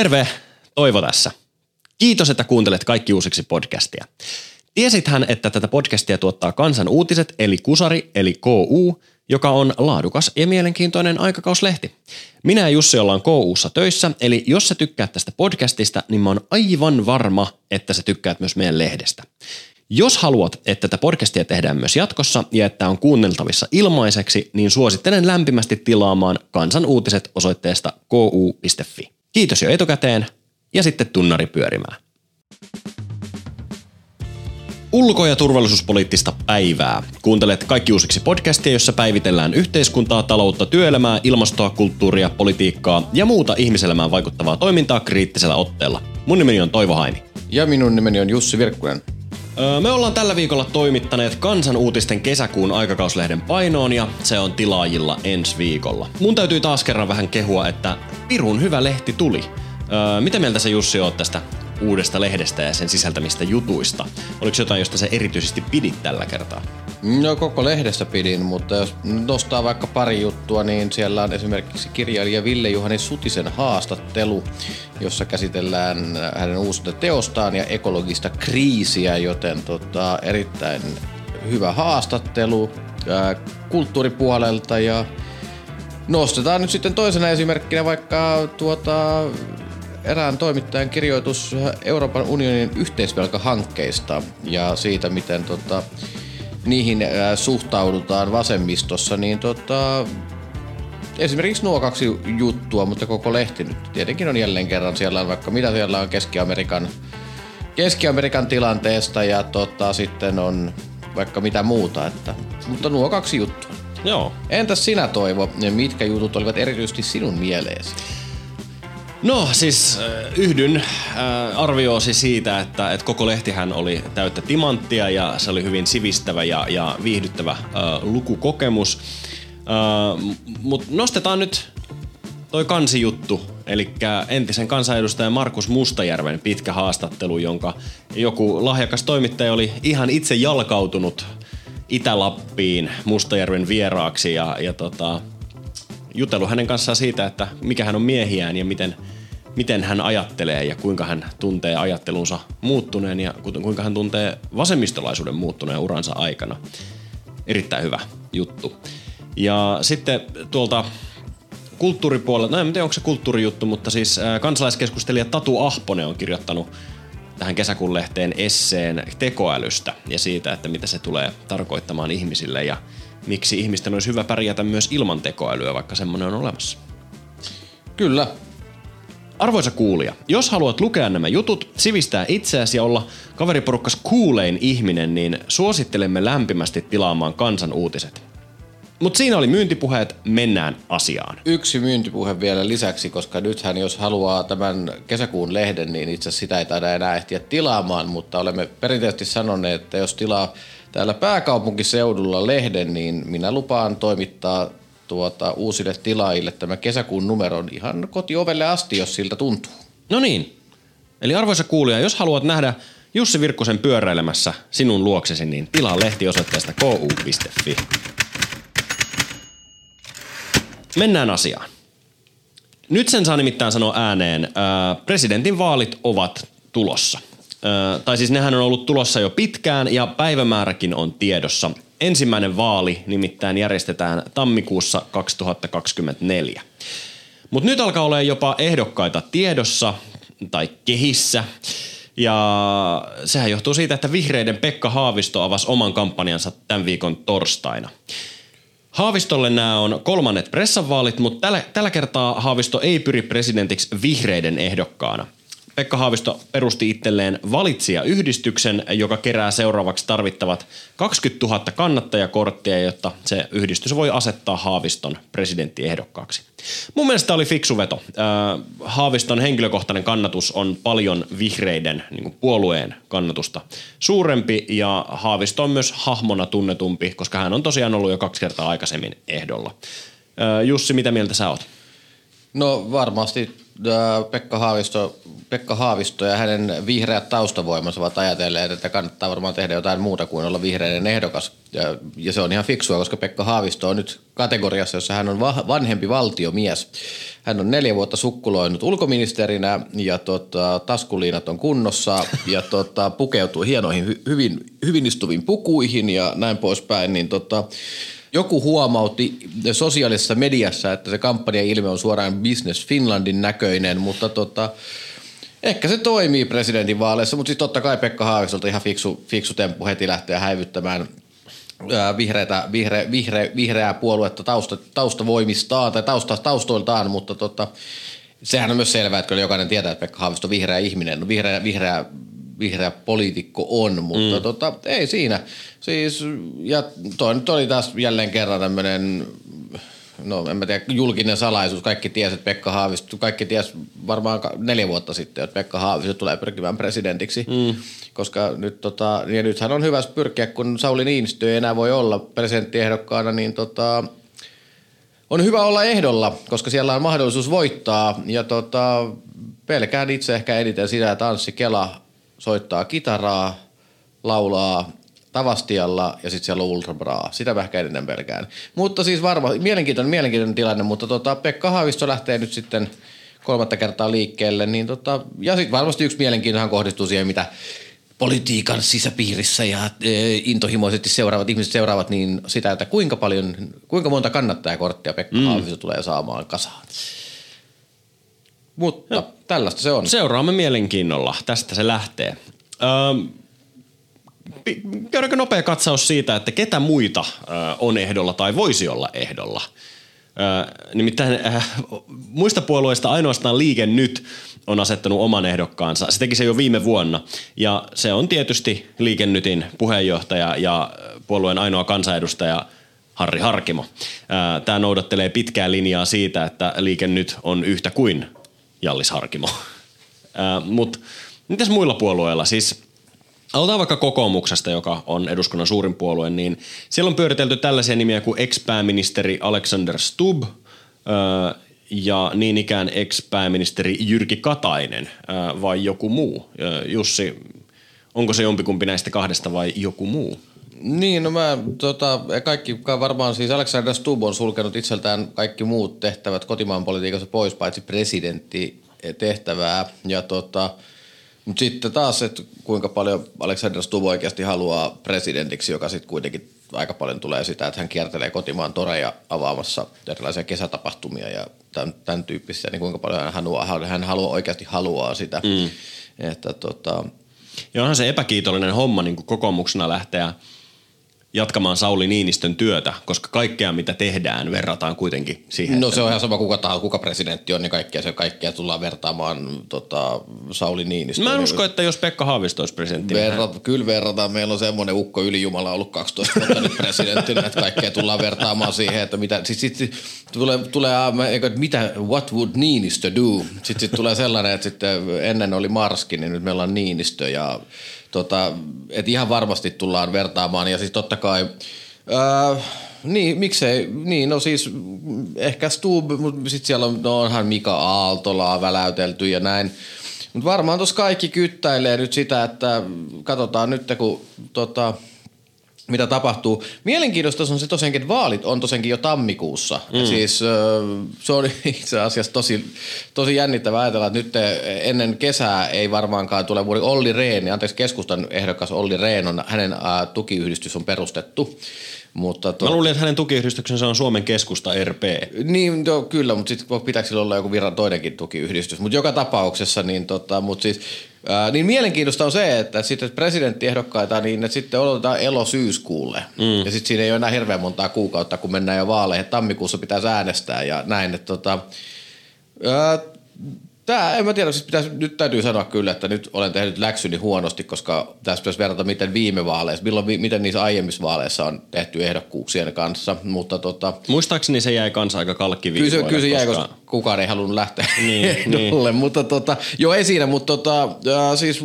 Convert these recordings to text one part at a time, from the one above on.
Terve, Toivo tässä. Kiitos, että kuuntelet kaikki uusiksi podcastia. Tiesithän, että tätä podcastia tuottaa Kansan uutiset, eli Kusari, eli KU, joka on laadukas ja mielenkiintoinen aikakauslehti. Minä ja Jussi ollaan KUssa töissä, eli jos sä tykkäät tästä podcastista, niin mä oon aivan varma, että sä tykkäät myös meidän lehdestä. Jos haluat, että tätä podcastia tehdään myös jatkossa ja että on kuunneltavissa ilmaiseksi, niin suosittelen lämpimästi tilaamaan Kansan uutiset osoitteesta ku.fi. Kiitos jo etukäteen ja sitten tunnari pyörimään. Ulko- ja turvallisuuspoliittista päivää. Kuuntelet kaikki uusiksi podcastia, jossa päivitellään yhteiskuntaa, taloutta, työelämää, ilmastoa, kulttuuria, politiikkaa ja muuta ihmiselämään vaikuttavaa toimintaa kriittisellä otteella. Mun nimeni on Toivo Haini. Ja minun nimeni on Jussi Virkkunen. Me ollaan tällä viikolla toimittaneet Kansan uutisten kesäkuun aikakauslehden painoon ja se on tilaajilla ensi viikolla. Mun täytyy taas kerran vähän kehua, että pirun hyvä lehti tuli. Öö, mitä mieltä sä Jussi oot tästä uudesta lehdestä ja sen sisältämistä jutuista? Oliko jotain, josta sä erityisesti pidit tällä kertaa? No koko lehdestä pidin, mutta jos nostaa vaikka pari juttua, niin siellä on esimerkiksi kirjailija Ville Juhani Sutisen haastattelu, jossa käsitellään hänen uusinta teostaan ja ekologista kriisiä, joten tota, erittäin hyvä haastattelu ää, kulttuuripuolelta ja nostetaan nyt sitten toisena esimerkkinä vaikka tuota, erään toimittajan kirjoitus Euroopan unionin yhteisvelkahankkeista ja siitä, miten tota, niihin suhtaudutaan vasemmistossa, niin tota, esimerkiksi nuo kaksi juttua, mutta koko lehti nyt tietenkin on jälleen kerran. Siellä vaikka mitä siellä on Keski-Amerikan, Keski-Amerikan tilanteesta ja tota, sitten on vaikka mitä muuta. Että, mutta nuo kaksi juttua. Joo. Entäs sinä Toivo, mitkä jutut olivat erityisesti sinun mieleesi? No siis äh, yhdyn äh, arvioosi siitä, että, että koko lehtihän oli täyttä timanttia ja se oli hyvin sivistävä ja, ja viihdyttävä äh, lukukokemus. Mutta nostetaan nyt toi kansijuttu, eli entisen kansanedustajan Markus Mustajärven pitkä haastattelu, jonka joku lahjakas toimittaja oli ihan itse jalkautunut Itä-Lappiin Mustajärven vieraaksi ja, ja tota, jutellut hänen kanssaan siitä, että mikä hän on miehiään ja miten, miten hän ajattelee ja kuinka hän tuntee ajattelunsa muuttuneen ja kuinka hän tuntee vasemmistolaisuuden muuttuneen uransa aikana. Erittäin hyvä juttu. Ja sitten tuolta kulttuuripuolelta, no en tiedä onko se kulttuurijuttu, mutta siis kansalaiskeskustelija Tatu Ahponen on kirjoittanut tähän kesäkuun lehteen esseen tekoälystä ja siitä, että mitä se tulee tarkoittamaan ihmisille ja miksi ihmisten olisi hyvä pärjätä myös ilman tekoälyä, vaikka semmoinen on olemassa. Kyllä. Arvoisa kuulija, jos haluat lukea nämä jutut, sivistää itseäsi ja olla kaveriporukkas kuulein ihminen, niin suosittelemme lämpimästi tilaamaan kansan uutiset. Mutta siinä oli myyntipuheet, mennään asiaan. Yksi myyntipuhe vielä lisäksi, koska nythän jos haluaa tämän kesäkuun lehden, niin itse sitä ei taida enää ehtiä tilaamaan, mutta olemme perinteisesti sanoneet, että jos tilaa täällä pääkaupunkiseudulla lehden, niin minä lupaan toimittaa tuota, uusille tilaajille tämä kesäkuun numeron ihan kotiovelle asti, jos siltä tuntuu. No niin. Eli arvoisa kuulija, jos haluat nähdä Jussi Virkkusen pyöräilemässä sinun luoksesi, niin tilaa lehti osoitteesta ku.fi. Mennään asiaan. Nyt sen saa nimittäin sanoa ääneen. Presidentin vaalit ovat tulossa. Tai siis nehän on ollut tulossa jo pitkään ja päivämääräkin on tiedossa. Ensimmäinen vaali nimittäin järjestetään tammikuussa 2024. Mutta nyt alkaa olla jopa ehdokkaita tiedossa tai kehissä. Ja sehän johtuu siitä, että vihreiden Pekka Haavisto avasi oman kampanjansa tämän viikon torstaina. Haavistolle nämä on kolmannet pressanvaalit, mutta tällä, tällä kertaa Haavisto ei pyri presidentiksi vihreiden ehdokkaana – Pekka Haavisto perusti itselleen valitsijayhdistyksen, joka kerää seuraavaksi tarvittavat 20 000 kannattajakorttia, jotta se yhdistys voi asettaa Haaviston presidenttiehdokkaaksi. Mun mielestä oli fiksu veto. Haaviston henkilökohtainen kannatus on paljon vihreiden niin puolueen kannatusta suurempi ja Haavisto on myös hahmona tunnetumpi, koska hän on tosiaan ollut jo kaksi kertaa aikaisemmin ehdolla. Jussi, mitä mieltä sä oot? No varmasti Pekka Haavisto, Pekka Haavisto ja hänen vihreät taustavoimansa ovat ajatelleet, että kannattaa varmaan tehdä jotain muuta kuin olla vihreiden ehdokas. Ja, ja se on ihan fiksua, koska Pekka Haavisto on nyt kategoriassa, jossa hän on vanhempi valtiomies. Hän on neljä vuotta sukkuloinut ulkoministerinä ja tota, taskuliinat on kunnossa ja tota, pukeutuu hienoihin, hyvin, hyvin istuviin pukuihin ja näin poispäin. Niin tota, joku huomautti sosiaalisessa mediassa, että se kampanjailme on suoraan Business Finlandin näköinen, mutta tota, ehkä se toimii presidentinvaaleissa, mutta siis totta kai Pekka Haavistolta ihan fiksu, fiksu temppu heti lähteä häivyttämään vihreätä, vihre, vihre, vihreää puoluetta tausta, taustavoimistaan tai tausta, taustoiltaan, mutta tota, sehän on myös selvää, että kyllä jokainen tietää, että Pekka Haavisto on vihreä ihminen, no vihreä, vihreä, vihreä poliitikko on, mutta mm. tota, ei siinä. Siis, ja toi nyt oli taas jälleen kerran tämmöinen no en mä tiedä, julkinen salaisuus. Kaikki tiesi, että Pekka Haavisto, kaikki tiesi varmaan neljä vuotta sitten, että Pekka Haavisto tulee pyrkimään presidentiksi. Mm. Koska nyt, tota, ja nythän on hyvä pyrkiä, kun Sauli Niinistö ei enää voi olla presidenttiehdokkaana, niin tota, on hyvä olla ehdolla, koska siellä on mahdollisuus voittaa. Ja tota, pelkään itse ehkä eniten sitä, että Anssi Kela soittaa kitaraa, laulaa Tavastialla ja sitten siellä on Ultra Bra. Sitä mä ehkä eniten pelkään. Mutta siis varmaan mielenkiintoinen, mielenkiintoinen tilanne, mutta tota, Pekka Haavisto lähtee nyt sitten kolmatta kertaa liikkeelle. Niin tota, ja sitten varmasti yksi mielenkiintoinen kohdistuu siihen, mitä politiikan sisäpiirissä ja e, intohimoisesti seuraavat ihmiset seuraavat, niin sitä, että kuinka paljon, kuinka monta kannattajakorttia Pekka mm. Haavisto tulee saamaan kasaan. Mutta no. tällaista se on. Seuraamme mielenkiinnolla. Tästä se lähtee. Öm, käydäänkö nopea katsaus siitä, että ketä muita on ehdolla tai voisi olla ehdolla? Nimittäin äh, muista puolueista ainoastaan Liike Nyt on asettanut oman ehdokkaansa. Se teki se jo viime vuonna ja se on tietysti Liike Nytin puheenjohtaja ja puolueen ainoa kansanedustaja Harri Harkimo. Tämä noudattelee pitkää linjaa siitä, että Liike Nyt on yhtä kuin Jallis Harkimo. Mutta mitäs muilla puolueilla? Siis Aloitetaan vaikka kokoomuksesta, joka on eduskunnan suurin puolue, niin siellä on pyöritelty tällaisia nimiä kuin ex-pääministeri Alexander Stubb ja niin ikään ex-pääministeri Jyrki Katainen vai joku muu. Jussi, onko se jompikumpi näistä kahdesta vai joku muu? Niin, no mä, tota, kaikki varmaan siis Alexander Stubb on sulkenut itseltään kaikki muut tehtävät kotimaan politiikassa pois, paitsi presidentti tehtävää. Ja tota, mutta sitten taas, että kuinka paljon Alexander Stubb oikeasti haluaa presidentiksi, joka sitten kuitenkin aika paljon tulee sitä, että hän kiertelee kotimaan toreja avaamassa erilaisia kesätapahtumia ja tämän, tämän tyyppisiä, niin kuinka paljon hän haluaa, hän haluaa, oikeasti haluaa sitä. Mm. Että tota... Ja onhan se epäkiitollinen homma niin kokoomuksena lähteä – jatkamaan Sauli Niinistön työtä, koska kaikkea mitä tehdään verrataan kuitenkin siihen. No se on ihan sama kuka tahansa, kuka presidentti on, niin kaikkea, se kaikkea tullaan vertaamaan tota, Sauli Niinistön. Mä en usko, että jos Pekka Haavisto olisi presidentti. Niin Verra, niin kyllä verrataan. Meillä on semmoinen ukko ylijumala ollut 12 vuotta nyt presidenttinä, että kaikkea tullaan vertaamaan siihen, että mitä, sit, sit, sit tulee, tulee että mitä, what would Niinistö do? Sitten sit tulee sellainen, että sitten ennen oli Marski, niin nyt meillä on Niinistö ja tota, et ihan varmasti tullaan vertaamaan ja siis totta kai ää, niin, miksei, niin no siis ehkä Stub, mutta sitten siellä on, no onhan Mika Aaltolaa väläytelty ja näin. Mutta varmaan tuossa kaikki kyttäilee nyt sitä, että katsotaan nyt kun tota, mitä tapahtuu. Mielenkiintoista on se tosiaankin, että vaalit on tosiaankin jo tammikuussa. Mm. Ja siis se on itse asiassa tosi, tosi jännittävää ajatella, että nyt ennen kesää ei varmaankaan tule vuoden Olli Rehn, anteeksi keskustan ehdokas Olli Rehn on, hänen tukiyhdistys on perustettu. Mutta to... Mä luulin, että hänen tukiyhdistyksensä on Suomen keskusta RP. Niin, to, kyllä, mutta sitten pitääkö sillä olla joku virran toinenkin tukiyhdistys. Mutta joka tapauksessa, niin, tota, mutta siis, ää, niin mielenkiintoista on se, että sitten presidenttiehdokkaita, niin että sitten odotetaan elo-syyskuulle. Mm. Ja sitten siinä ei ole enää hirveän montaa kuukautta, kun mennään jo vaaleihin. Tammikuussa pitää äänestää ja näin. Että, tota, ää, Tää, en mä tiedä, siis pitäisi, nyt täytyy sanoa kyllä, että nyt olen tehnyt läksyni huonosti, koska tässä pitäisi verrata, miten viime vaaleissa, milloin, miten niissä aiemmissa vaaleissa on tehty ehdokkuuksien kanssa. Mutta tota, Muistaakseni se jäi kanssa aika kalkkiviivoille. Kyllä, kyllä se jäi, koska kukaan ei halunnut lähteä niin, ehdolle, niin. mutta tota, joo ei siinä, mutta tota, äh, siis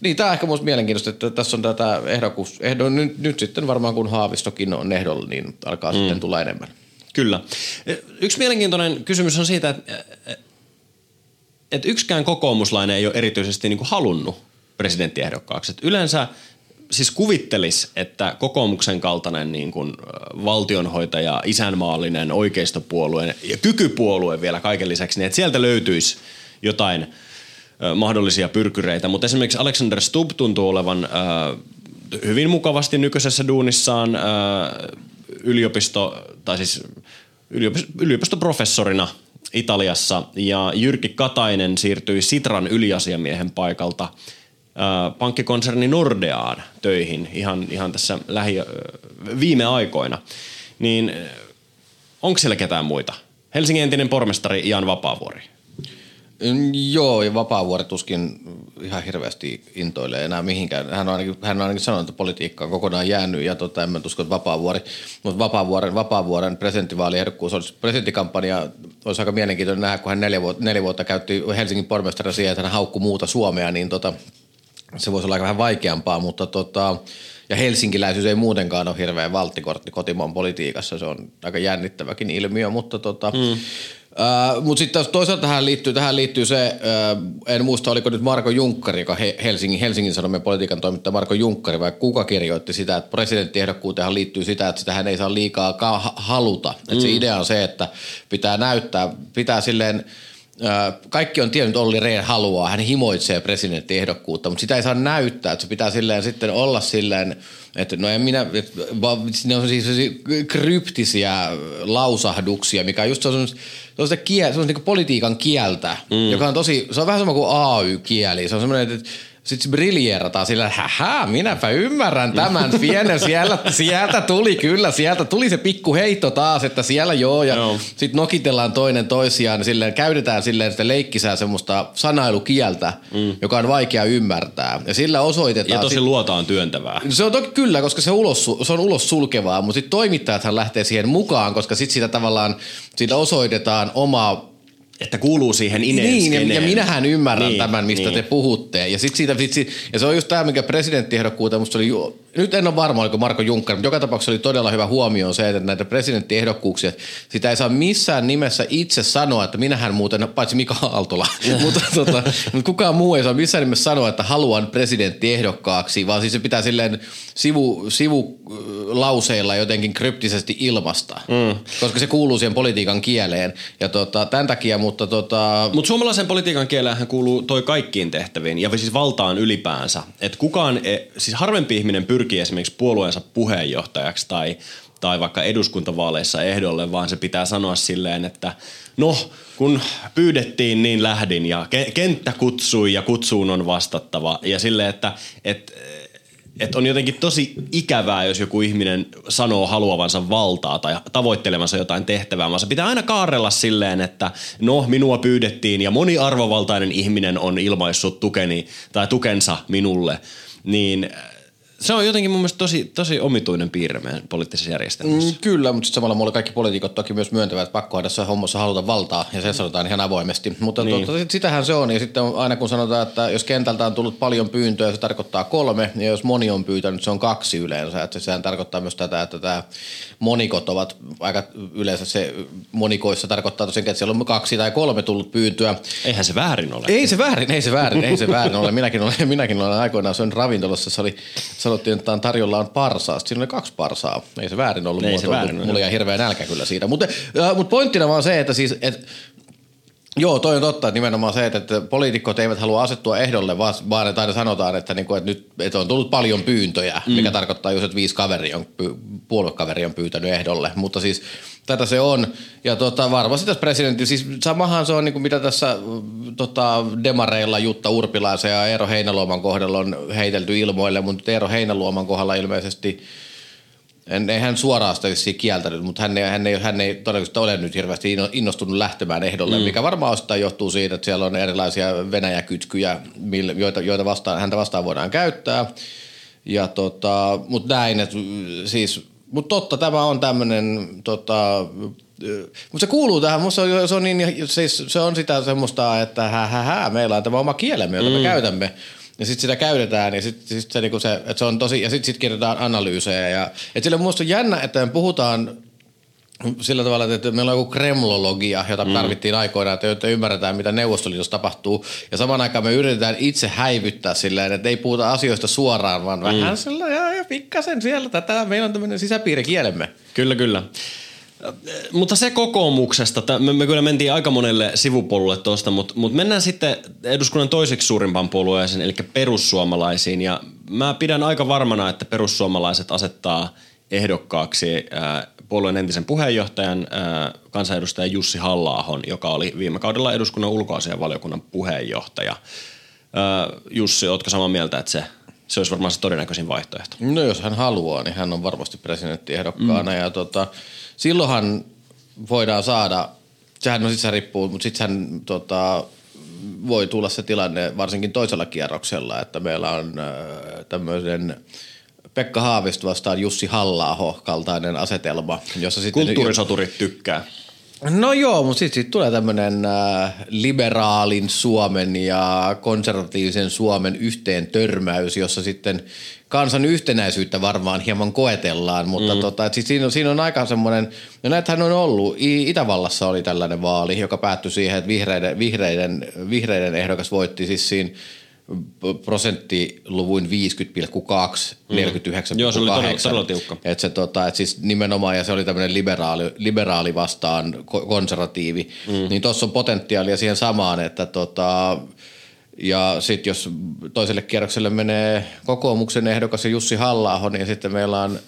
niin, tämä on ehkä minusta mielenkiintoista, että tässä on tätä ehdokkuus, ehdo, nyt, nyt sitten varmaan kun Haavistokin on ehdolla, niin alkaa mm. sitten tulla enemmän. Kyllä. Yksi mielenkiintoinen kysymys on siitä, että että yksikään kokoomuslainen ei ole erityisesti niin kuin halunnut presidenttiehdokkaaksi. Et yleensä siis kuvittelis, että kokoomuksen kaltainen niin kuin valtionhoitaja, isänmaallinen oikeistopuolue ja kykypuolue vielä kaiken lisäksi, niin että sieltä löytyisi jotain mahdollisia pyrkyreitä. Mutta esimerkiksi Alexander Stubb tuntuu olevan hyvin mukavasti nykyisessä duunissaan yliopisto, tai siis yliopistoprofessorina Italiassa ja Jyrki Katainen siirtyi Sitran yliasiamiehen paikalta pankkikonserni Nordeaan töihin ihan, ihan tässä lähi, viime aikoina. Niin onko siellä ketään muita? Helsingin entinen pormestari Jan Vapaavuori. Joo, ja Vapaavuori tuskin ihan hirveästi intoilee enää mihinkään. Hän on ainakin, hän on ainakin sanonut, että politiikka on kokonaan jäänyt, ja tota, en mä usko, että Vapaavuori, mutta Vapaavuoren, Vapaavuoren presidenttivaaliehdokkuus olisi, presidenttikampanja olisi aika mielenkiintoinen nähdä, kun hän neljä vuotta, neljä vuotta käytti Helsingin pormestari siihen, että hän haukkui muuta Suomea, niin tota, se voisi olla aika vähän vaikeampaa, mutta tota, ja helsinkiläisyys ei muutenkaan ole hirveän valttikortti kotimaan politiikassa, se on aika jännittäväkin ilmiö, mutta tota, mm. Uh, Mutta sitten toisaalta tähän liittyy, tähän liittyy se, uh, en muista oliko nyt Marko Junkkari, joka he, Helsingin, Helsingin Sanomien politiikan toimittaja Marko Junkkari, vai kuka kirjoitti sitä, että presidenttiehdokkuuteen liittyy sitä, että sitä hän ei saa liikaa ka- haluta. Mm. Et se idea on se, että pitää näyttää, pitää silleen, kaikki on tiennyt, että Olli Rehn haluaa, hän himoitsee presidenttiehdokkuutta, mutta sitä ei saa näyttää, että se pitää silleen sitten olla silleen, että no en minä, että, ne on siis kryptisiä lausahduksia, mikä on just on se on, se kiel, se on niin politiikan kieltä, mm. joka on tosi, se on vähän sama kuin AY-kieli. Se on semmoinen, että sitten se briljeerataan sillä, että minäpä ymmärrän tämän pienen, siellä, sieltä tuli kyllä, sieltä tuli se pikku heitto taas, että siellä joo, ja no. sitten nokitellaan toinen toisiaan, silleen, käytetään silleen että leikkisää semmoista sanailukieltä, mm. joka on vaikea ymmärtää. Ja sillä osoitetaan... Ja tosi sit, luotaan työntävää. Se on toki kyllä, koska se, ulos, se on ulos sulkevaa, mutta sitten toimittajathan lähtee siihen mukaan, koska sitten sitä tavallaan, siitä osoitetaan oma että kuuluu siihen ineen Niin, ja, ja minähän ymmärrän niin, tämän, mistä niin. te puhutte. Ja, sit siitä, sit, ja se on just tämä, mikä presidenttiehdokkuuteen musta oli nyt en ole varma, oliko Marko Juncker, mutta joka tapauksessa oli todella hyvä huomio se, että näitä presidenttiehdokkuuksia, sitä ei saa missään nimessä itse sanoa, että minähän muuten, paitsi Mika Aaltola, mutta, tota, mutta kukaan muu ei saa missään nimessä sanoa, että haluan presidenttiehdokkaaksi, vaan siis se pitää silleen sivu, sivulauseilla jotenkin kryptisesti ilmasta, mm. koska se kuuluu siihen politiikan kieleen. Ja tota, tämän takia, mutta tota... Mutta suomalaisen politiikan kieleen kuuluu toi kaikkiin tehtäviin ja siis valtaan ylipäänsä. Että kukaan, e, siis harvempi ihminen pyrkii esimerkiksi puolueensa puheenjohtajaksi tai, tai vaikka eduskuntavaaleissa ehdolle, vaan se pitää sanoa silleen, että no, kun pyydettiin, niin lähdin ja ke- kenttä kutsui ja kutsuun on vastattava. Ja silleen, että et, et on jotenkin tosi ikävää, jos joku ihminen sanoo haluavansa valtaa tai tavoittelevansa jotain tehtävää, vaan se pitää aina kaarella silleen, että no, minua pyydettiin ja moni arvovaltainen ihminen on ilmaissut tukeni tai tukensa minulle. Niin se on jotenkin mun mielestä tosi, tosi omituinen piirre meidän poliittisessa järjestelmässä. Mm, kyllä, mutta sitten samalla mulle kaikki poliitikot toki myös myöntävät, että pakkoa tässä hommassa haluta valtaa, ja se sanotaan ihan avoimesti. Mutta niin. tuota, sitähän se on, ja sitten aina kun sanotaan, että jos kentältä on tullut paljon pyyntöjä, se tarkoittaa kolme, ja jos moni on pyytänyt, se on kaksi yleensä. Että sehän tarkoittaa myös tätä, että tämä monikot ovat aika yleensä se monikoissa tarkoittaa tosiaan, että siellä on kaksi tai kolme tullut pyyntöä. Eihän se väärin ole. Ei se väärin, ei se väärin, ei se väärin ole. Minäkin olen, minäkin olen aikoinaan syönyt ravintolassa, se oli, sanottiin, että tarjolla on parsaa. Siinä oli kaksi parsaa. Ei se väärin ollut. Ei se väärin. Mulla jäi hirveä nälkä kyllä siitä. Mutta, äh, mutta pointtina vaan se, että siis, että Joo, toi on totta, että nimenomaan se, että poliitikot eivät halua asettua ehdolle, vaan että aina sanotaan, että, niin kuin, että nyt että on tullut paljon pyyntöjä, mm. mikä tarkoittaa just, että viisi kaveri on, puoluekaveri on pyytänyt ehdolle. Mutta siis tätä se on. Ja tota, varmasti tässä presidentti, siis samahan se on niin kuin mitä tässä tota, demareilla Jutta Urpilaisen ja Eero Heinäluoman kohdalla on heitelty ilmoille, mutta Eero Heinäluoman kohdalla ilmeisesti – en, ei hän suoraan sitä kieltänyt, mutta hän ei, hän ei, hän ei todennäköisesti ole nyt hirveästi innostunut lähtemään ehdolle, mm. mikä varmaan osittain johtuu siitä, että siellä on erilaisia Venäjäkytkyjä, joita, joita vastaan, häntä vastaan voidaan käyttää. Ja tota, mutta näin, että siis, mutta totta, tämä on tämmöinen, tota, mutta se kuuluu tähän, musta se on, se on, niin, siis, se on sitä semmoista, että hä, hä, hä, meillä on tämä oma kielemme, jota mm. me käytämme. Ja sitten sitä käytetään ja sitten sit se, niinku se, että se on tosi, ja sitten sit kirjoitetaan analyysejä. Ja, et sillä on jännä, että me puhutaan sillä tavalla, että meillä on joku kremlologia, jota mm. tarvittiin aikoinaan, että ymmärretään, mitä Neuvostoliitossa tapahtuu. Ja samaan aikaan me yritetään itse häivyttää silleen, että ei puhuta asioista suoraan, vaan mm. vähän sillä ja, ja pikkasen siellä tätä. Meillä on tämmöinen sisäpiirikielemme. Kyllä, kyllä. Mutta se kokoomuksesta, me, me kyllä mentiin aika monelle sivupolulle tuosta, mutta, mutta mennään sitten eduskunnan toiseksi suurimpaan puolueeseen, eli perussuomalaisiin. Ja mä pidän aika varmana, että perussuomalaiset asettaa ehdokkaaksi äh, puolueen entisen puheenjohtajan äh, kansanedustaja Jussi halla joka oli viime kaudella eduskunnan ulkoasian valiokunnan puheenjohtaja. Äh, Jussi, ootko samaa mieltä, että se, se olisi varmaan se todennäköisin vaihtoehto? No jos hän haluaa, niin hän on varmasti presidenttiehdokkaana mm. ja tota, silloinhan voidaan saada, sehän no sit se riippuu, mutta sitten tota, voi tulla se tilanne varsinkin toisella kierroksella, että meillä on äh, tämmöisen Pekka Haavisto vastaan Jussi halla kaltainen asetelma. Jossa sitten Kulttuurisoturit tykkää. No joo, mutta sitten sit tulee tämmöinen äh, liberaalin Suomen ja konservatiivisen Suomen yhteen törmäys, jossa sitten kansan yhtenäisyyttä varmaan hieman koetellaan, mutta mm. tota, et sit siinä, on, siinä on aika semmoinen, no näitähän on ollut, Itävallassa oli tällainen vaali, joka päättyi siihen, että vihreiden, vihreiden, vihreiden ehdokas voitti siis siinä prosenttiluvuin 50,2, mm. 49,8. Joo, se oli todella, todella tiukka. Et se, tota, et siis nimenomaan, ja se oli tämmöinen liberaali, liberaali vastaan konservatiivi, mm. niin tuossa on potentiaalia siihen samaan, että tota, ja sitten jos toiselle kierrokselle menee kokoomuksen ehdokas ja Jussi halla niin sitten meillä on –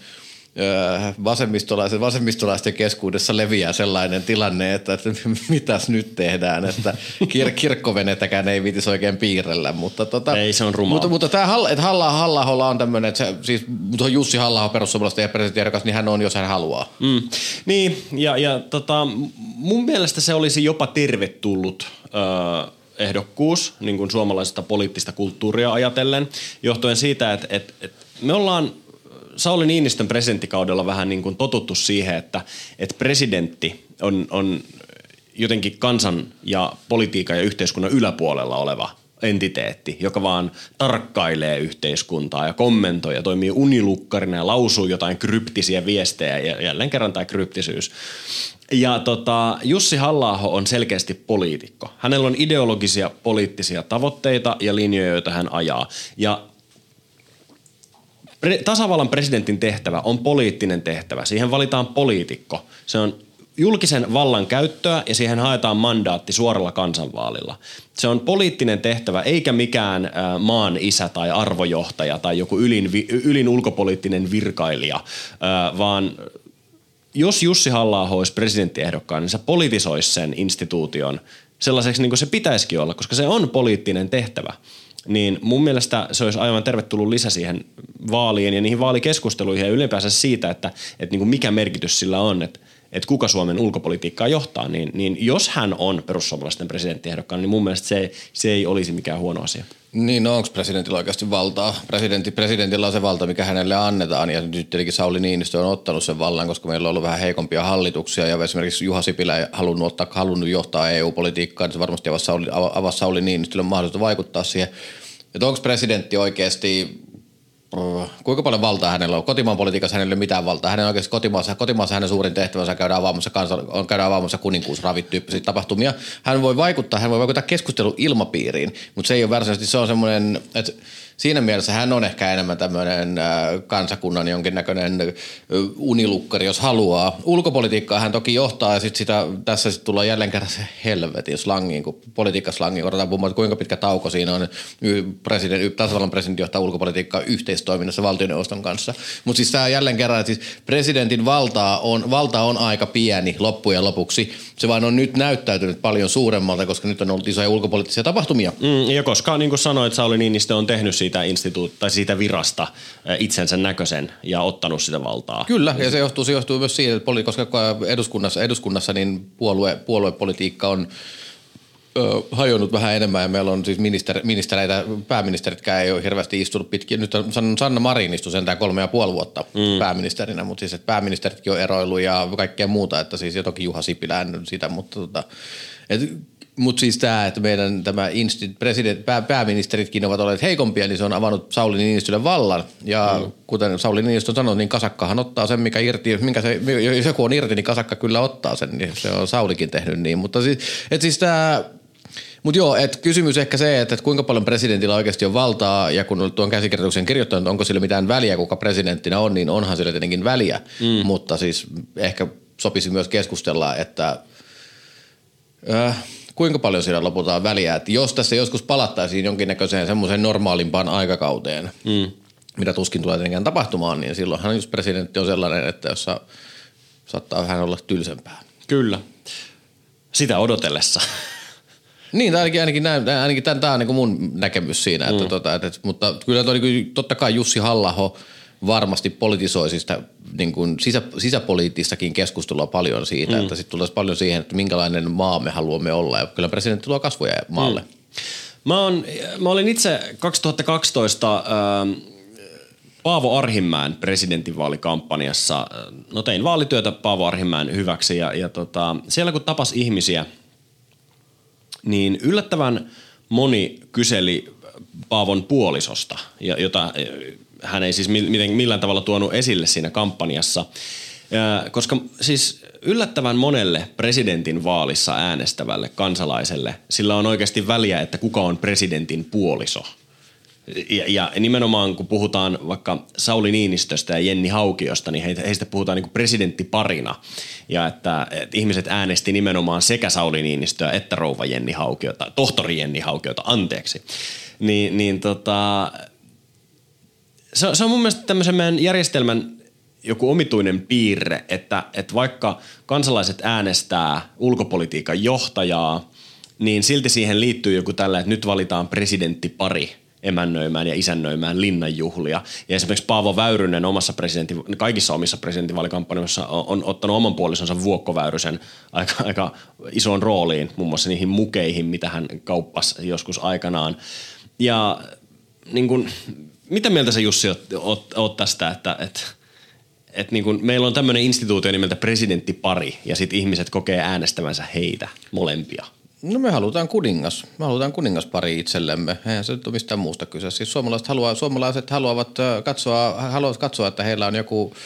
vasemmistolaisen, vasemmistolaisten keskuudessa leviää sellainen tilanne, että, että mitäs nyt tehdään, että kir- kirkkovenettäkään ei viitisi oikein piirrellä. Mutta, tota, ei, se on rumaa. Mutta, mutta tämä Halla, että Halla, Halla on tämmöinen, että se, siis Jussi halla perussuomalaisten ja presidenttiehdokas, niin hän on, jos hän haluaa. Mm. Niin, ja, ja tota, mun mielestä se olisi jopa tervetullut öö, ehdokkuus niin kuin suomalaisesta poliittista kulttuuria ajatellen, johtuen siitä, että, että, että me ollaan – Sauli Niinistön presidenttikaudella vähän niin kuin totuttu siihen, että, että presidentti on, on jotenkin kansan ja politiikan ja yhteiskunnan yläpuolella oleva entiteetti, joka vaan tarkkailee yhteiskuntaa ja kommentoi ja toimii unilukkarina ja lausuu jotain kryptisiä viestejä ja jälleen kerran tämä kryptisyys. Ja tota, Jussi halla on selkeästi poliitikko. Hänellä on ideologisia poliittisia tavoitteita ja linjoja, joita hän ajaa. Ja Pre- tasavallan presidentin tehtävä on poliittinen tehtävä. Siihen valitaan poliitikko. Se on julkisen vallan käyttöä ja siihen haetaan mandaatti suoralla kansanvaalilla. Se on poliittinen tehtävä eikä mikään maan isä tai arvojohtaja tai joku ylin, ylin ulkopoliittinen virkailija, vaan jos Jussi halla olisi presidenttiehdokkaan, niin se politisoisi sen instituution sellaiseksi niin kuin se pitäisikin olla, koska se on poliittinen tehtävä niin mun mielestä se olisi aivan tervetullut lisä siihen vaaliin ja niihin vaalikeskusteluihin ja ylipäänsä siitä, että, että niin kuin mikä merkitys sillä on, että, että kuka Suomen ulkopolitiikkaa johtaa, niin, niin jos hän on perussuomalaisten presidenttiehdokkaan, niin mun mielestä se, se ei olisi mikään huono asia. Niin, no onko presidentillä oikeasti valtaa? Presidentti, presidentillä on se valta, mikä hänelle annetaan, ja nyt tietenkin Sauli Niinistö on ottanut sen vallan, koska meillä on ollut vähän heikompia hallituksia, ja esimerkiksi Juha Sipilä ei halunnut, ottaa, halunnut johtaa EU-politiikkaa, niin se varmasti avasi Sauli, avasi Sauli Niinistölle mahdollisuutta vaikuttaa siihen. Että onko presidentti oikeasti kuinka paljon valtaa hänellä on. Kotimaan politiikassa hänellä ei ole mitään valtaa. Hänen oikeasti kotimaassa, kotimaassa hänen suurin tehtävänsä käydään avaamassa, kansa, käydään avaamassa kuninkuusravit tyyppisiä tapahtumia. Hän voi vaikuttaa, hän voi vaikuttaa keskustelun ilmapiiriin, mutta se ei ole varsinaisesti, se on semmoinen, että siinä mielessä hän on ehkä enemmän tämmöinen äh, kansakunnan jonkinnäköinen äh, unilukkari, jos haluaa. Ulkopolitiikkaa hän toki johtaa ja sit sitä, tässä sitten tullaan jälleen kerran se helvetin slangiin, kun politiikkaslangiin odotetaan puhumaan, että kuinka pitkä tauko siinä on. President, tasavallan presidentti johtaa ulkopolitiikkaa yhteistoiminnassa valtioneuvoston kanssa. Mutta siis tämä jälleen kerran, että siis presidentin valtaa on, valta on aika pieni loppujen lopuksi. Se vaan on nyt näyttäytynyt paljon suuremmalta, koska nyt on ollut isoja ulkopoliittisia tapahtumia. Mm, ja koska niin kuin sanoit, Sauli Niinistö on tehnyt siitä instituut tai siitä virasta itsensä näköisen ja ottanut sitä valtaa. Kyllä, ja se johtuu, se johtuu myös siitä, että koska eduskunnassa, eduskunnassa niin puolue, puoluepolitiikka on hajonnut vähän enemmän ja meillä on siis minister, ministereitä, pääministeritkään ei ole hirveästi istunut pitkin. Nyt on Sanna Marin istui sentään kolme ja puoli vuotta mm. pääministerinä, mutta siis että pääministeritkin on eroillut ja kaikkea muuta, että siis ja toki Juha Sipilä sitä, mutta tota, et Mutta siis tämä, että meidän tämä instit, president, pää, pääministeritkin ovat olleet heikompia, niin se on avannut Sauli Niinistölle vallan. Ja mm. kuten Sauli Niinistö on sanonut, niin kasakkahan ottaa sen, mikä irti, minkä se, jos joku on irti, niin kasakka kyllä ottaa sen. Niin se on Saulikin tehnyt niin. Mutta siis, et siis tämä mutta joo, et kysymys ehkä se, että et kuinka paljon presidentillä oikeasti on valtaa, ja kun tuon käsikirjoituksen kirjoittanut, onko sillä mitään väliä, kuka presidenttinä on, niin onhan sillä tietenkin väliä. Mm. Mutta siis ehkä sopisi myös keskustella, että äh, kuinka paljon siinä lopulta on väliä. Että jos tässä joskus palattaisiin jonkinnäköiseen semmoiseen normaalimpaan aikakauteen, mm. mitä tuskin tulee tietenkään tapahtumaan, niin silloinhan just presidentti on sellainen, että jossa saattaa vähän olla tylsempää. Kyllä. Sitä odotellessa. Niin, ainakin, ainakin, näin, ainakin tämä, tämä on niin mun näkemys siinä. Että, mm. tota, että, mutta kyllä toi, niin totta kai Jussi Hallaho varmasti politisoi sitä niin kuin sisä, sisäpoliittistakin keskustelua paljon siitä, mm. että sitten tulisi paljon siihen, että minkälainen maa me haluamme olla. Ja kyllä presidentti luo kasvoja maalle. Mm. Mä, on, mä olin itse 2012 äh, Paavo Arhimäen presidentinvaalikampanjassa. No tein vaalityötä Paavo Arhimäen hyväksi ja, ja tota, siellä kun tapas ihmisiä – niin yllättävän moni kyseli Paavon puolisosta, jota hän ei siis millään tavalla tuonut esille siinä kampanjassa. Koska siis yllättävän monelle presidentin vaalissa äänestävälle kansalaiselle sillä on oikeasti väliä, että kuka on presidentin puoliso – ja, ja nimenomaan kun puhutaan vaikka Sauli Niinistöstä ja Jenni Haukiosta, niin heitä, heistä puhutaan niin presidenttiparina. Ja että, että ihmiset äänesti nimenomaan sekä Sauli Niinistöä että rouva Jenni Haukiota, tohtori Jenni Haukiota, anteeksi. Niin, niin tota, se, se on mun mielestä tämmöisen meidän järjestelmän joku omituinen piirre, että, että vaikka kansalaiset äänestää ulkopolitiikan johtajaa, niin silti siihen liittyy joku tällä, että nyt valitaan presidenttipari – emännöimään ja isännöimään linnanjuhlia. Ja esimerkiksi Paavo Väyrynen omassa presidentti, kaikissa omissa presidentinvaalikampanjoissa on, on ottanut oman puolisonsa Vuokko Väyrysen aika, aika isoon rooliin, muun muassa niihin mukeihin, mitä hän kauppasi joskus aikanaan. Ja niin kun, mitä mieltä sä Jussi oot, oot, oot tästä, että, että että niin kun meillä on tämmöinen instituutio nimeltä presidenttipari ja sitten ihmiset kokee äänestävänsä heitä molempia. No me halutaan kuningas. Me halutaan kuningaspari itsellemme. Eihän se nyt ole mistään muusta kyse. Siis suomalaiset, haluaa, suomalaiset haluavat katsoa, haluavat katsoa, että heillä on joku mm,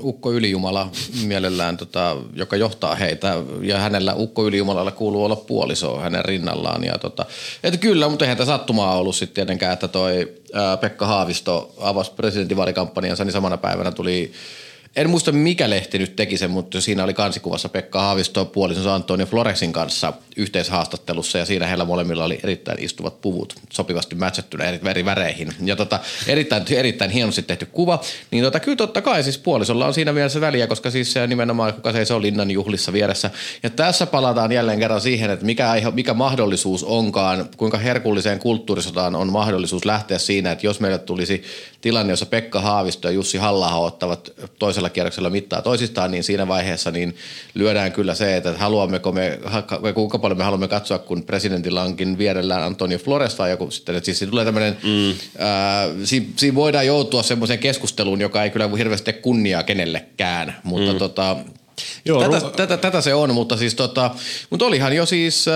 ukko ylijumala mielellään, tota, joka johtaa heitä ja hänellä ukko ylijumalalla kuuluu olla puoliso hänen rinnallaan. Ja tota, että kyllä, mutta eihän tämä sattumaa ollut sitten tietenkään, että toi ää, Pekka Haavisto avasi presidentinvaalikampanjansa, niin samana päivänä tuli en muista mikä lehti nyt teki sen, mutta siinä oli kansikuvassa Pekka Haavisto puolisonsa Antonio Floresin kanssa yhteishaastattelussa ja siinä heillä molemmilla oli erittäin istuvat puvut sopivasti mätsättynä eri, eri väreihin. Ja tota, erittäin, erittäin hienosti tehty kuva. Niin tota, kyllä totta kai siis puolisolla on siinä mielessä väliä, koska siis se nimenomaan kuka se on linnan juhlissa vieressä. Ja tässä palataan jälleen kerran siihen, että mikä, mikä mahdollisuus onkaan, kuinka herkulliseen kulttuurisotaan on mahdollisuus lähteä siinä, että jos meille tulisi tilanne, jossa Pekka Haavisto ja Jussi halla ottavat toisella kierroksella mittaa toisistaan, niin siinä vaiheessa niin lyödään kyllä se, että haluammeko me, kuinka paljon me haluamme katsoa, kun presidentillä onkin vierellään Antonio Flores tai joku sitten, että siis tulee tämmöinen, mm. ää, siinä, siinä, voidaan joutua semmoiseen keskusteluun, joka ei kyllä hirveästi kunniaa kenellekään, mutta mm. tota, Joo, tätä, ru- tätä, tätä, se on, mutta siis tota, mutta olihan jo siis äh,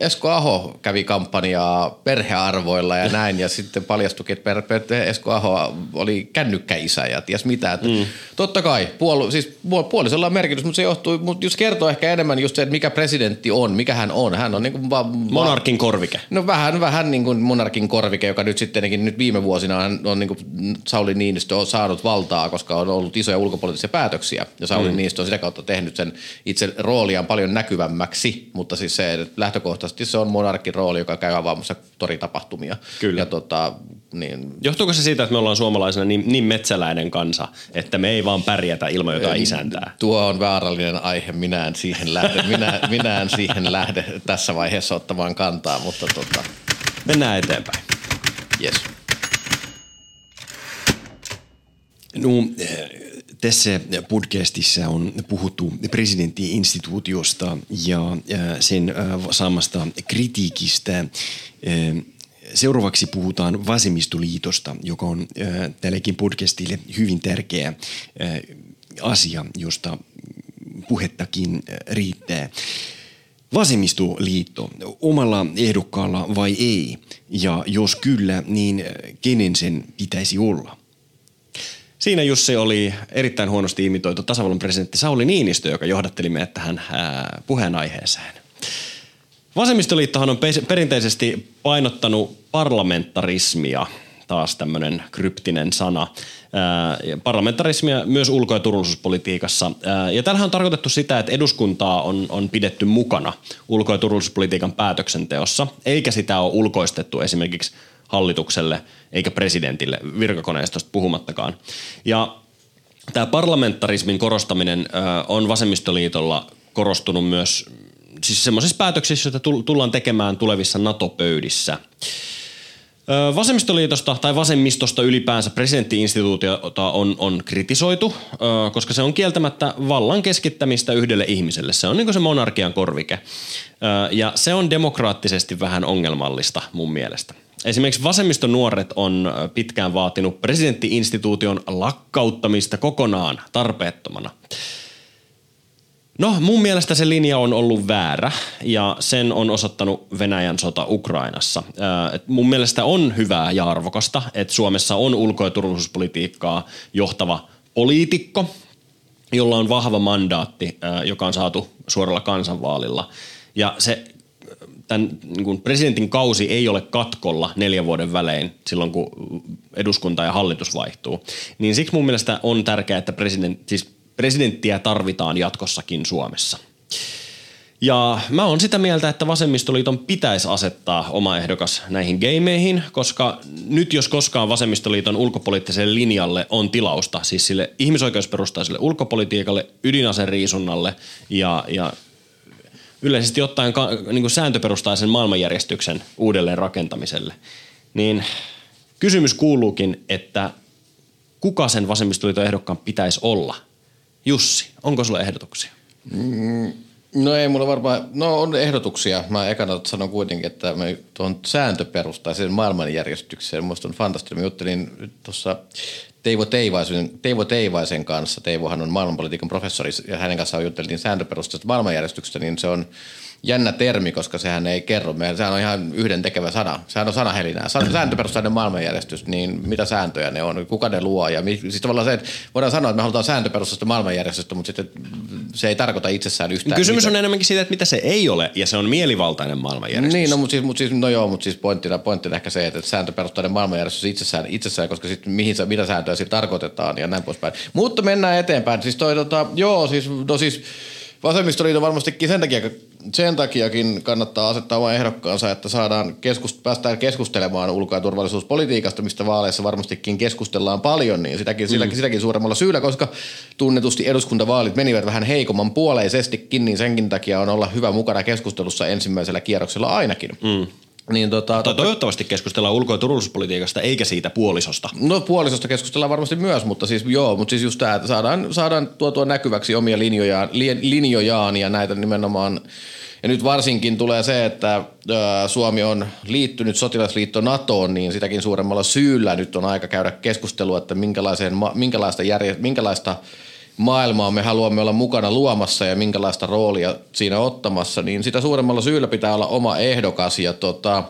Esko Aho kävi kampanjaa perhearvoilla ja näin ja sitten paljastukin, että per, per, Esko Aho oli kännykkäisä ja ties mitä. Että mm. Totta kai, puol, siis puolisolla on merkitys, mutta se johtuu, mutta just kertoo ehkä enemmän just se, että mikä presidentti on, mikä hän on. Hän on niin kuin va, va, monarkin korvike. No vähän, vähän niin kuin monarkin korvike, joka nyt sittenkin nyt viime vuosina on, on niin kuin Sauli Niinistö on saanut valtaa, koska on ollut isoja ulkopoliittisia päätöksiä ja Sauli mm. Niinistö on sitä kautta tehnyt sen itse rooliaan paljon näkyvämmäksi, mutta siis se, että lähtökohtaisesti se on monarkin rooli, joka käy avaamassa toritapahtumia. Kyllä. Ja tota, niin. Johtuuko se siitä, että me ollaan suomalaisena niin, niin metsäläinen kansa, että me ei vaan pärjätä ilman jotain isäntää? Tuo on vaarallinen aihe, minä en siihen lähde, minä, minä en siihen lähde tässä vaiheessa ottamaan kantaa, mutta tota. Mennään eteenpäin. Yes. No, tässä podcastissa on puhuttu presidenttiinstituutiosta ja sen saamasta kritiikistä. Seuraavaksi puhutaan Vasemmistoliitosta, joka on tällekin podcastille hyvin tärkeä asia, josta puhettakin riittää. vasemmistoliitto omalla ehdokkaalla vai ei? Ja jos kyllä, niin kenen sen pitäisi olla? Siinä Jussi oli erittäin huonosti imitoitu tasavallan presidentti Sauli Niinistö, joka johdatteli meidät tähän puheenaiheeseen. Vasemmistoliittohan on perinteisesti painottanut parlamentarismia, taas tämmöinen kryptinen sana. Parlamentarismia myös ulko- ja turvallisuuspolitiikassa. Ja tällähän on tarkoitettu sitä, että eduskuntaa on, on pidetty mukana ulko- ja turvallisuuspolitiikan päätöksenteossa, eikä sitä ole ulkoistettu esimerkiksi hallitukselle eikä presidentille virkakoneistosta puhumattakaan. Ja tämä parlamentarismin korostaminen on vasemmistoliitolla korostunut myös siis semmoisissa päätöksissä, joita tullaan tekemään tulevissa NATO-pöydissä. Vasemmistoliitosta tai vasemmistosta ylipäänsä presidenttiinstituutiota on, on kritisoitu, koska se on kieltämättä vallan keskittämistä yhdelle ihmiselle. Se on niin se monarkian korvike. Ja se on demokraattisesti vähän ongelmallista mun mielestä. Esimerkiksi vasemmistonuoret on pitkään vaatinut presidenttiinstituution lakkauttamista kokonaan tarpeettomana. No, mun mielestä se linja on ollut väärä ja sen on osoittanut Venäjän sota Ukrainassa. Et mun mielestä on hyvää ja arvokasta, että Suomessa on ulko- ja turvallisuuspolitiikkaa johtava poliitikko, jolla on vahva mandaatti, joka on saatu suoralla kansanvaalilla. Ja se tämän niin kuin presidentin kausi ei ole katkolla neljän vuoden välein silloin, kun eduskunta ja hallitus vaihtuu. Niin siksi mun mielestä on tärkeää, että president, siis presidenttiä tarvitaan jatkossakin Suomessa. Ja mä oon sitä mieltä, että vasemmistoliiton pitäisi asettaa oma ehdokas näihin gameihin, koska nyt jos koskaan vasemmistoliiton ulkopoliittiselle linjalle on tilausta, siis sille ihmisoikeusperustaiselle ulkopolitiikalle, ydinaseriisunnalle ja, ja yleisesti ottaen ka, niin kuin sääntöperustaisen maailmanjärjestyksen uudelleen rakentamiselle, niin kysymys kuuluukin, että kuka sen vasemmistoliiton ehdokkaan pitäisi olla? Jussi, onko sulla ehdotuksia? Mm, no ei mulla varmaan, no on ehdotuksia. Mä ekana sanon kuitenkin, että me tuon sääntöperustaisen maailmanjärjestykseen, musta on fantastinen. Juttelin tuossa Teivo Teivaisen, Teivo Teivaisen kanssa. Teivohan on maailmanpolitiikan professori ja hänen kanssaan jutteltiin sääntöperustaisesta maailmanjärjestyksestä, niin se on jännä termi, koska sehän ei kerro. Meidän, sehän on ihan yhden tekevä sana. Sehän on sanahelinää. Sääntöperustainen maailmanjärjestys, niin mitä sääntöjä ne on? Kuka ne luo? Ja siis tavallaan se, että voidaan sanoa, että me halutaan sääntöperustaista maailmanjärjestystä, mutta sitten se ei tarkoita itsessään yhtään. Kysymys on enemmänkin siitä, että mitä se ei ole, ja se on mielivaltainen maailmanjärjestys. Niin, no, mutta siis, mutta siis, no joo, mutta siis pointtina, pointtina ehkä se, että sääntöperustainen maailmanjärjestys itsessään, itsessään koska sitten mihin, mitä sääntöjä sillä tarkoitetaan ja näin poispäin. Mutta mennään eteenpäin. Siis toi, tota, joo, siis, no siis Vasemmistoliiton varmastikin sen, takia, sen takiakin kannattaa asettaa oma ehdokkaansa, että saadaan keskust, päästään keskustelemaan ulko- ja turvallisuuspolitiikasta, mistä vaaleissa varmastikin keskustellaan paljon, niin sitäkin, mm. sitäkin, sitäkin suuremmalla syyllä, koska tunnetusti eduskuntavaalit menivät vähän heikomman puoleisestikin, niin senkin takia on olla hyvä mukana keskustelussa ensimmäisellä kierroksella ainakin. Mm. Niin tota, tai toivottavasti keskustellaan ulko- ja turvallisuuspolitiikasta eikä siitä puolisosta. No puolisosta keskustellaan varmasti myös, mutta siis joo, mutta siis just tämä, että saadaan, saadaan tuotua näkyväksi omia linjojaan, linjojaan ja näitä nimenomaan ja nyt varsinkin tulee se, että Suomi on liittynyt sotilasliitto NATOon, niin sitäkin suuremmalla syyllä nyt on aika käydä keskustelua, että minkälaiseen, minkälaista, järje, minkälaista maailmaa me haluamme olla mukana luomassa ja minkälaista roolia siinä ottamassa, niin sitä suuremmalla syyllä pitää olla oma ehdokas. Ja tota,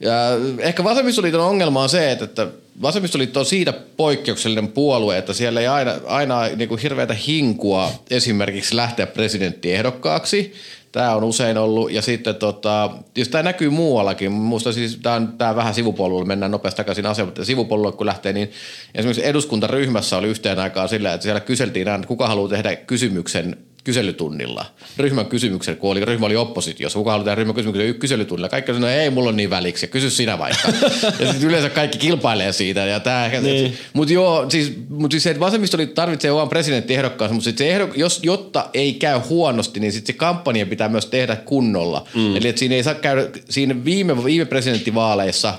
ja ehkä vasemmistoliiton ongelma on se, että, että vasemmistoliitto on siitä poikkeuksellinen puolue, että siellä ei aina, aina niin kuin hirveätä hinkua esimerkiksi lähteä presidenttiehdokkaaksi – Tämä on usein ollut, ja sitten tota, jos tämä näkyy muuallakin, minusta siis tämä on, tämä vähän sivupolulla, mennään nopeasti takaisin asiaan, mutta sivupolulla kun lähtee, niin esimerkiksi eduskuntaryhmässä oli yhteen aikaan sillä, että siellä kyseltiin että kuka haluaa tehdä kysymyksen kyselytunnilla. Ryhmän kysymyksen, kun oli, ryhmä oli oppositiossa. Kuka haluaa tehdä ryhmän kysymyksen kyselytunnilla? Kaikki sanoi, ei mulla on niin väliksi, kysy sinä vaikka. ja sitten yleensä kaikki kilpailee siitä. Ja tää, niin. Mutta joo, siis, mut siis se, että vasemmistoliitto tarvitsee oman presidenttiehdokkaansa, mutta se ehdok, jos, jotta ei käy huonosti, niin sitten se kampanja pitää myös tehdä kunnolla. Mm. Eli että siinä ei saa käydä, siinä viime, viime presidenttivaaleissa,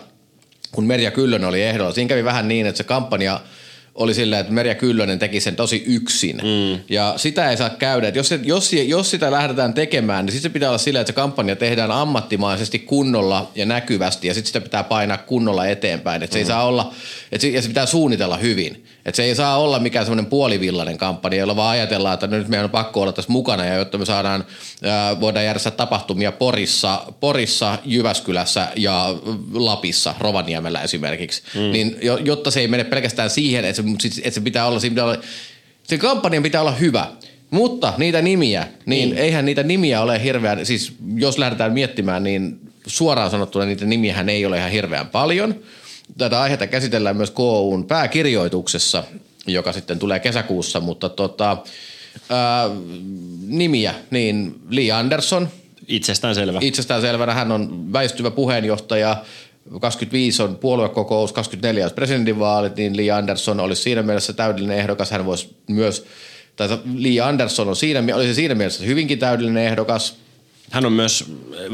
kun Merja Kyllönen oli ehdolla, siinä kävi vähän niin, että se kampanja – oli silleen, että Merja Kyllönen teki sen tosi yksin. Mm. Ja sitä ei saa käydä. Että jos, se, jos, jos sitä lähdetään tekemään, niin sitten se pitää olla silleen, että se kampanja tehdään ammattimaisesti kunnolla ja näkyvästi. Ja sitten sitä pitää painaa kunnolla eteenpäin. Että se mm. ei saa olla, että se, ja se pitää suunnitella hyvin. Että se ei saa olla mikään semmoinen puolivillainen kampanja, jolla vaan ajatellaan, että nyt meidän on pakko olla tässä mukana ja jotta me saadaan, ää, voidaan järjestää tapahtumia Porissa, Porissa, Jyväskylässä ja Lapissa, Rovaniemellä esimerkiksi. Mm. Niin jotta se ei mene pelkästään siihen, että se, että se pitää olla, siinä pitää olla, se kampanjan pitää olla hyvä. Mutta niitä nimiä, niin, niin eihän niitä nimiä ole hirveän, siis jos lähdetään miettimään, niin suoraan sanottuna niitä nimiähän ei ole ihan hirveän paljon. Tätä aihetta käsitellään myös KUn pääkirjoituksessa, joka sitten tulee kesäkuussa, mutta tota, ää, nimiä, niin Lee Anderson. Itsestään selvä. Itsestään selvänä hän on väistyvä puheenjohtaja, 25 on puoluekokous, 24 on presidentinvaalit, niin Lee Anderson olisi siinä mielessä täydellinen ehdokas. Hän voisi myös, tai Lee Anderson on siinä, olisi siinä mielessä hyvinkin täydellinen ehdokas. Hän on myös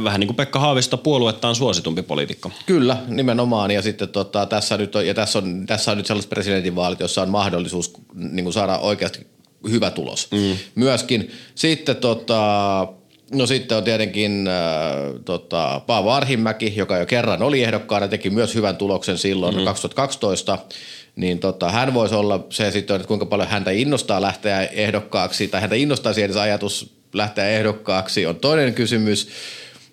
vähän niin kuin Pekka Haavisto puoluettaan suositumpi poliitikko. Kyllä, nimenomaan. Ja sitten tota, tässä, nyt on, ja tässä, on, tässä on nyt sellaiset presidentinvaalit, jossa on mahdollisuus niin kuin saada oikeasti hyvä tulos. Mm. Myöskin sitten tota, No sitten on tietenkin äh, tota, Paavo Arhimäki, joka jo kerran oli ehdokkaana, teki myös hyvän tuloksen silloin mm-hmm. 2012. Niin tota, hän voisi olla se sitten, että kuinka paljon häntä innostaa lähteä ehdokkaaksi, tai häntä innostaisi edes ajatus lähteä ehdokkaaksi, on toinen kysymys.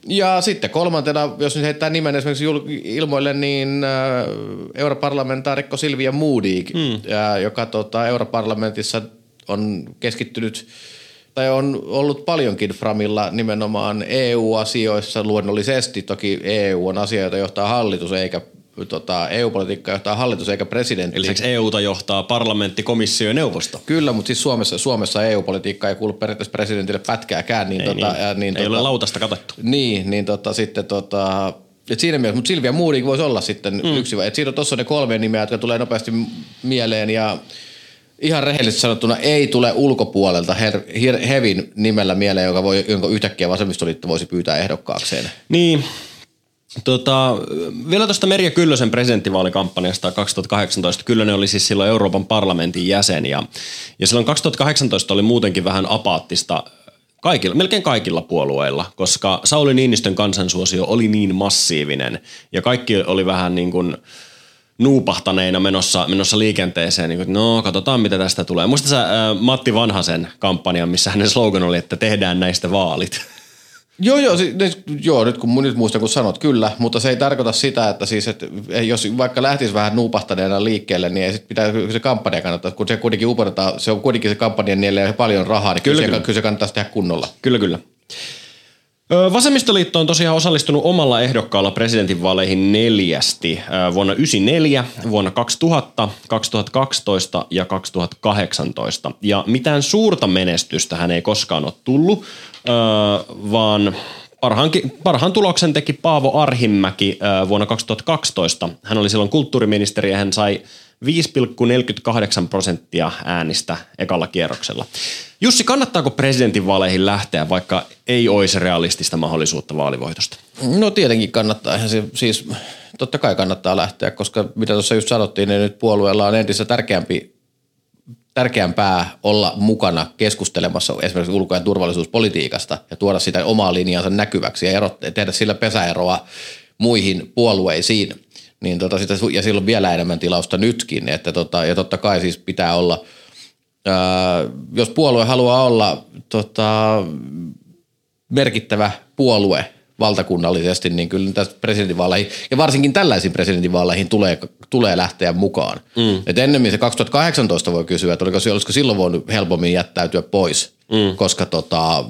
Ja sitten kolmantena, jos nyt heittää nimen esimerkiksi ilmoille, niin äh, europarlamentaarikko Silvia Moodig, mm. äh, joka tota, europarlamentissa on keskittynyt – tai on ollut paljonkin Framilla nimenomaan EU-asioissa luonnollisesti. Toki EU on asia, jota johtaa hallitus eikä tota, EU-politiikka johtaa hallitus eikä presidentti. Eli EUta johtaa parlamentti, komissio ja neuvosto. Kyllä, mutta siis Suomessa, Suomessa EU-politiikka ei kuulu periaatteessa presidentille pätkääkään. Niin, ei, tota, niin. Ja, niin, ei tota, ole lautasta katettu. Niin, niin tota, sitten tota, et siinä mielessä, mutta Silvia Moodig voisi olla sitten mm. yksi. Et siinä on tuossa ne kolme nimeä, jotka tulee nopeasti mieleen ja ihan rehellisesti sanottuna ei tule ulkopuolelta her, her, Hevin nimellä mieleen, joka voi, jonka yhtäkkiä vasemmistoliitto voisi pyytää ehdokkaakseen. Niin, Tota, vielä tuosta Merja Kyllösen presidenttivaalikampanjasta 2018. Kyllönen oli siis silloin Euroopan parlamentin jäsen ja, ja silloin 2018 oli muutenkin vähän apaattista kaikilla, melkein kaikilla puolueilla, koska Sauli Niinistön kansansuosio oli niin massiivinen ja kaikki oli vähän niin kuin – nuupahtaneina menossa, menossa liikenteeseen, niin kuin, no katsotaan mitä tästä tulee. Muista sä äh, Matti Vanhasen kampanjan, missä hänen slogan oli, että tehdään näistä vaalit? Joo, joo, siis, joo nyt, kun, nyt muistan kun sanot kyllä, mutta se ei tarkoita sitä, että, siis, että jos vaikka lähtisi vähän nuupahtaneena liikkeelle, niin ei sit pitää se kampanja kannattaa, kun se kuitenkin upotetaan, se on kuitenkin se kampanja niille paljon rahaa, niin kyllä, kyllä, kyllä. kyllä se kannattaisi tehdä kunnolla. Kyllä, kyllä. Vasemmistoliitto on tosiaan osallistunut omalla ehdokkaalla presidentinvaaleihin neljästi vuonna 1994, vuonna 2000, 2012 ja 2018. Ja mitään suurta menestystä hän ei koskaan ole tullut, vaan Parhaan, tuloksen teki Paavo Arhimäki vuonna 2012. Hän oli silloin kulttuuriministeri ja hän sai 5,48 prosenttia äänistä ekalla kierroksella. Jussi, kannattaako presidentinvaaleihin lähteä, vaikka ei olisi realistista mahdollisuutta vaalivoitosta? No tietenkin kannattaa. Se, siis totta kai kannattaa lähteä, koska mitä tuossa just sanottiin, niin nyt puolueella on entistä tärkeämpi tärkeämpää olla mukana keskustelemassa esimerkiksi ulko- ja turvallisuuspolitiikasta ja tuoda sitä omaa linjansa näkyväksi ja erot, tehdä sillä pesäeroa muihin puolueisiin. Niin tota, sitä, ja silloin vielä enemmän tilausta nytkin. Että tota, ja totta kai siis pitää olla, ää, jos puolue haluaa olla tota, merkittävä puolue valtakunnallisesti, niin kyllä tästä presidentinvaaleihin, ja varsinkin tällaisiin presidentinvaaleihin tulee, tulee lähteä mukaan. Mm. Et ennemmin se 2018 voi kysyä, että oliko, olisiko silloin voinut helpommin jättäytyä pois, mm. koska tota,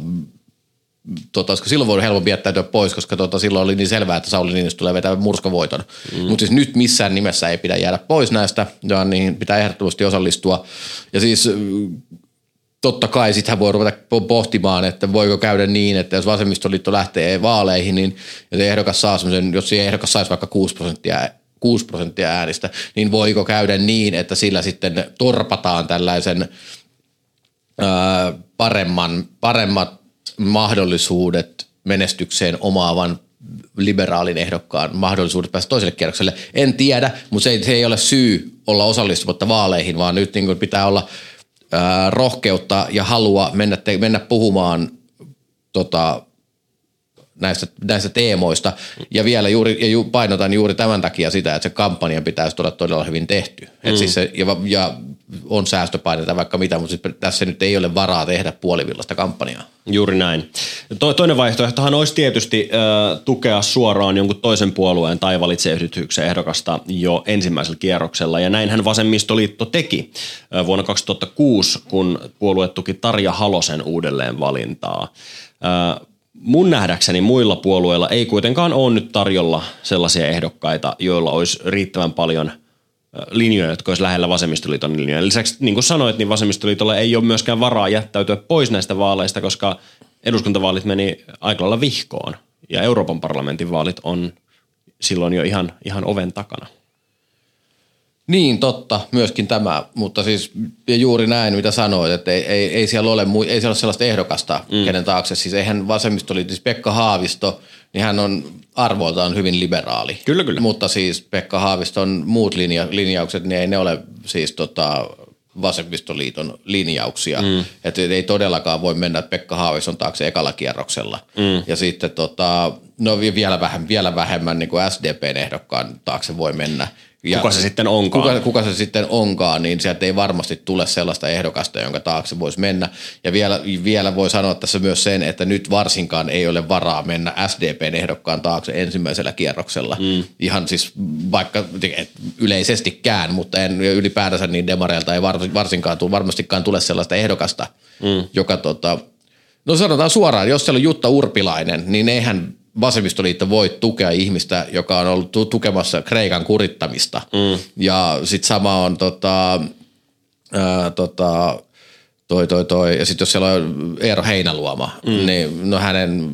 tota, olisiko silloin voinut helpommin jättäytyä pois, koska tota, silloin oli niin selvää, että Sauli Niinistö tulee vetämään murskavoiton. Mm. Mutta siis nyt missään nimessä ei pidä jäädä pois näistä, ja niin pitää ehdottomasti osallistua. Ja siis totta kai sitten voi ruveta pohtimaan, että voiko käydä niin, että jos vasemmistoliitto lähtee vaaleihin, niin jos ehdokas saa jos ehdokas saisi vaikka 6 prosenttia 6 prosenttia äänistä, niin voiko käydä niin, että sillä sitten torpataan tällaisen ää, paremman, paremmat mahdollisuudet menestykseen omaavan liberaalin ehdokkaan mahdollisuudet päästä toiselle kierrokselle. En tiedä, mutta se ei, se ei ole syy olla osallistumatta vaaleihin, vaan nyt niin pitää olla – ää, rohkeutta ja halua mennä, te, mennä puhumaan tota, näistä, näistä teemoista. Ja vielä juuri, ja ju, painotan juuri tämän takia sitä, että se kampanja pitäisi olla todella hyvin tehty. Mm. Et siis se, ja, ja on säästöpaineita vaikka mitä, mutta siis tässä nyt ei ole varaa tehdä puolivillasta kampanjaa. Juuri näin. To, toinen vaihtoehtohan olisi tietysti äh, tukea suoraan jonkun toisen puolueen tai valitseyhdistyksen ehdokasta jo ensimmäisellä kierroksella. Ja näinhän Vasemmistoliitto teki äh, vuonna 2006, kun puolue tuki Tarja Halosen uudelleen valintaa. Äh, mun nähdäkseni muilla puolueilla ei kuitenkaan ole nyt tarjolla sellaisia ehdokkaita, joilla olisi riittävän paljon – linjoja, jotka olisi lähellä vasemmistoliiton linjoja. Lisäksi, niin kuin sanoit, niin vasemmistoliitolla ei ole myöskään varaa jättäytyä pois näistä vaaleista, koska eduskuntavaalit meni aika lailla vihkoon. Ja Euroopan parlamentin vaalit on silloin jo ihan, ihan oven takana. Niin, totta, myöskin tämä, mutta siis ja juuri näin, mitä sanoit, että ei, ei, ei, siellä, ole, ei siellä ole sellaista ehdokasta, mm. kenen taakse. Siis eihän vasemmistoliitos siis Pekka Haavisto, niin hän on arvoiltaan hyvin liberaali. Kyllä, kyllä. Mutta siis Pekka Haaviston muut linja, linjaukset, niin ei ne ole siis tota, vasemmistoliiton linjauksia. Mm. Että ei todellakaan voi mennä Pekka Haaviston taakse ekalla kierroksella. Mm. Ja sitten tota, no vielä vähemmän, vielä vähemmän niin kuin SDPn ehdokkaan taakse voi mennä. Ja kuka se sitten onkaan? Kuka, kuka se sitten onkaan, niin sieltä ei varmasti tule sellaista ehdokasta, jonka taakse voisi mennä. Ja vielä, vielä voi sanoa tässä myös sen, että nyt varsinkaan ei ole varaa mennä SDPn ehdokkaan taakse ensimmäisellä kierroksella. Mm. Ihan siis vaikka yleisestikään, mutta en, ylipäätänsä niin demareilta ei varsinkaan tule, varmastikaan tule sellaista ehdokasta, mm. joka tota, No sanotaan suoraan, jos siellä on Jutta Urpilainen, niin eihän vasemmistoliitto voi tukea ihmistä, joka on ollut tukemassa Kreikan kurittamista. Mm. Ja sitten sama on tota, ää, tota, toi, toi, toi. Ja sitten jos siellä on Eero Heinäluoma, mm. niin no hänen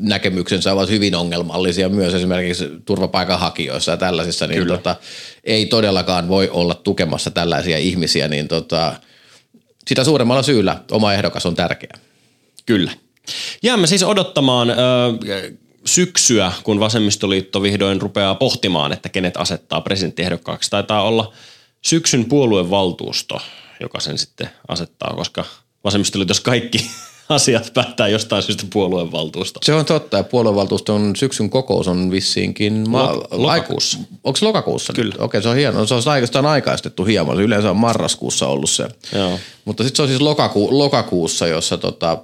näkemyksensä ovat hyvin ongelmallisia myös esimerkiksi turvapaikanhakijoissa ja tällaisissa, niin tota, ei todellakaan voi olla tukemassa tällaisia ihmisiä, niin tota, sitä suuremmalla syyllä oma ehdokas on tärkeä. Kyllä. Jäämme siis odottamaan äh, syksyä, kun vasemmistoliitto vihdoin rupeaa pohtimaan, että kenet asettaa presidenttiehdokkaaksi. Taitaa olla syksyn puoluevaltuusto, joka sen sitten asettaa, koska vasemmistoliitossa kaikki asiat päättää jostain syystä puoluevaltuusto. Se on totta, ja puoluevaltuuston syksyn kokous on vissiinkin ma- Lok- lokakuussa. Aika, onko se lokakuussa? Kyllä. Okei, se on hieno. Se on oikeastaan aikaistettu hieman. Yleensä on marraskuussa ollut se. Joo. Mutta sitten se on siis lokaku- lokakuussa, jossa tota,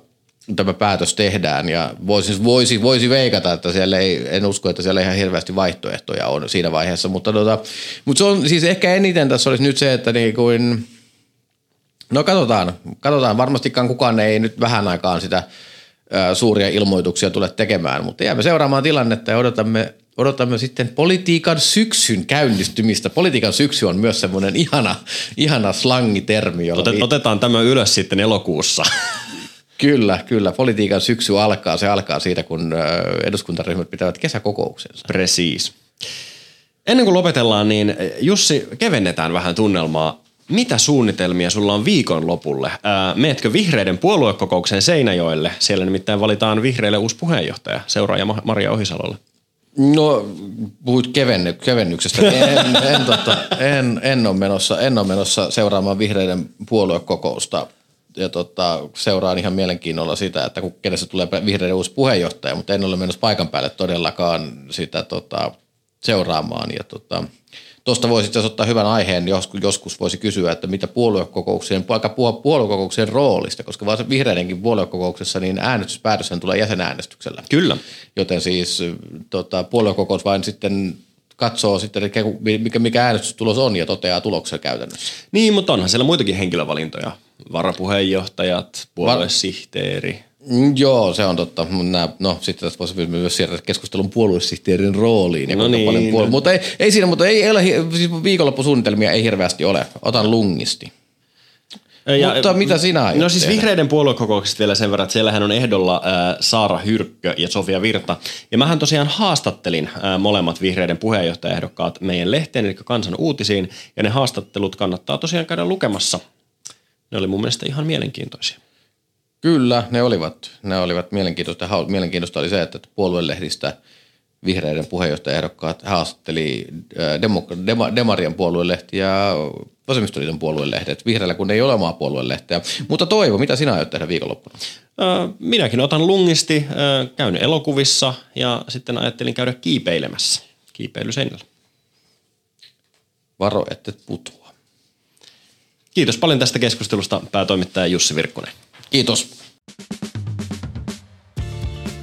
tämä päätös tehdään ja voisi, voisi, voisi veikata, että siellä ei, en usko, että siellä ihan hirveästi vaihtoehtoja on siinä vaiheessa, mutta, tota, mutta se on siis ehkä eniten tässä olisi nyt se, että niin kuin, no katsotaan, katsotaan, varmastikaan kukaan ei nyt vähän aikaan sitä ä, suuria ilmoituksia tule tekemään, mutta jäämme seuraamaan tilannetta ja odotamme odotamme sitten politiikan syksyn käynnistymistä. Politiikan syksy on myös semmoinen ihana, ihana slangitermi. Otet, otetaan tämä ylös sitten elokuussa. Kyllä, kyllä. Politiikan syksy alkaa. Se alkaa siitä, kun eduskuntaryhmät pitävät kesäkokouksensa. Precis. Ennen kuin lopetellaan, niin Jussi, kevennetään vähän tunnelmaa. Mitä suunnitelmia sulla on viikon lopulle? Ää, meetkö vihreiden puoluekokoukseen Seinäjoelle? Siellä nimittäin valitaan vihreille uusi puheenjohtaja, seuraaja Maria Ohisalolle. No, puhuit kevenny, kevennyksestä. En, en, tota, en, en, ole menossa, en ole menossa seuraamaan vihreiden puoluekokousta ja tota, seuraan ihan mielenkiinnolla sitä, että kun kenessä tulee vihreiden uusi puheenjohtaja, mutta en ole menossa paikan päälle todellakaan sitä tota, seuraamaan. Ja tota, Tuosta voisi itse ottaa hyvän aiheen, joskus, joskus voisi kysyä, että mitä puoluekokouksien, vaikka puoluekokouksien roolista, koska vaan vihreidenkin puoluekokouksessa niin äänestyspäätöshän tulee jäsenäänestyksellä. Kyllä. Joten siis tota, puoluekokous vain sitten katsoo sitten, mikä, mikä äänestystulos on ja toteaa tuloksen käytännössä. Niin, mutta onhan siellä muitakin henkilövalintoja. Varapuheenjohtajat, puoluesihteeri. Mm, joo, se on totta. Nää, no sitten tässä voisi myös siirtää keskustelun puoluesihteerin rooliin. Ja no niin, paljon puolue- no. Mutta ei, ei siinä, mutta ei, ei ole, siis viikonloppusuunnitelmia ei hirveästi ole. Otan lungisti. Ja, Mutta mitä sinä No siis tehdä? vihreiden puoluekokouksesta vielä sen verran, että siellähän on ehdolla äh, Saara Hyrkkö ja Sofia Virta. Ja mähän tosiaan haastattelin äh, molemmat vihreiden puheenjohtajaehdokkaat meidän lehteen, eli Kansan uutisiin. Ja ne haastattelut kannattaa tosiaan käydä lukemassa. Ne oli mun mielestä ihan mielenkiintoisia. Kyllä, ne olivat. Ne olivat mielenkiintoista. Mielenkiintoista oli se, että puoluelehdistä vihreiden puheenjohtajaehdokkaat haastatteli äh, Demo- Dema- Demarien puoluelehti ja vasemmistoliiton puoluelehdet. Vihreällä kun ei ole omaa puoluelehteä. Mutta Toivo, mitä sinä aiot tehdä viikonloppuna? Minäkin otan lungisti, käyn elokuvissa ja sitten ajattelin käydä kiipeilemässä kiipeilyseinällä. Varo, että putoa. Kiitos paljon tästä keskustelusta päätoimittaja Jussi Virkkunen. Kiitos.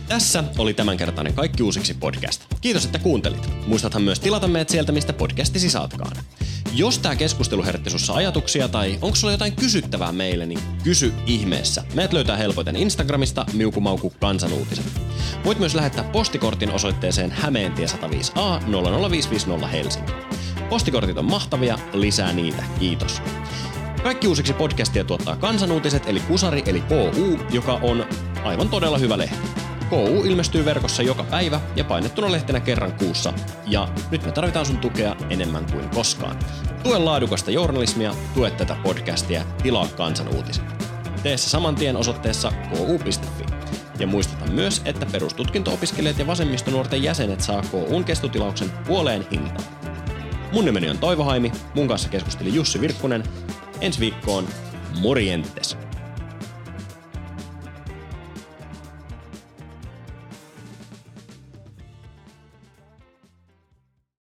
Tässä oli tämänkertainen Kaikki uusiksi podcast. Kiitos, että kuuntelit. Muistathan myös tilata meidät sieltä, mistä podcastisi saatkaan. Jos tämä keskustelu herätti sussa ajatuksia tai onko sulla jotain kysyttävää meille, niin kysy ihmeessä. Meidät löytää helpoiten Instagramista miukumauku kansanuutiset. Voit myös lähettää postikortin osoitteeseen Hämeentie 105A 00550 Helsinki. Postikortit on mahtavia, lisää niitä, kiitos. Kaikki uusiksi podcastia tuottaa kansanuutiset eli Kusari eli KU, joka on aivan todella hyvä lehti. KU ilmestyy verkossa joka päivä ja painettuna lehtenä kerran kuussa. Ja nyt me tarvitaan sun tukea enemmän kuin koskaan. Tue laadukasta journalismia, tue tätä podcastia, tilaa kansan uutiset. Tee se saman tien osoitteessa ku.fi. Ja muistuta myös, että perustutkinto-opiskelijat ja vasemmistonuorten jäsenet saa KUn kestotilauksen puoleen hintaan. Mun nimeni on Toivo Haimi, mun kanssa keskusteli Jussi Virkkunen. Ensi viikkoon, morjentes!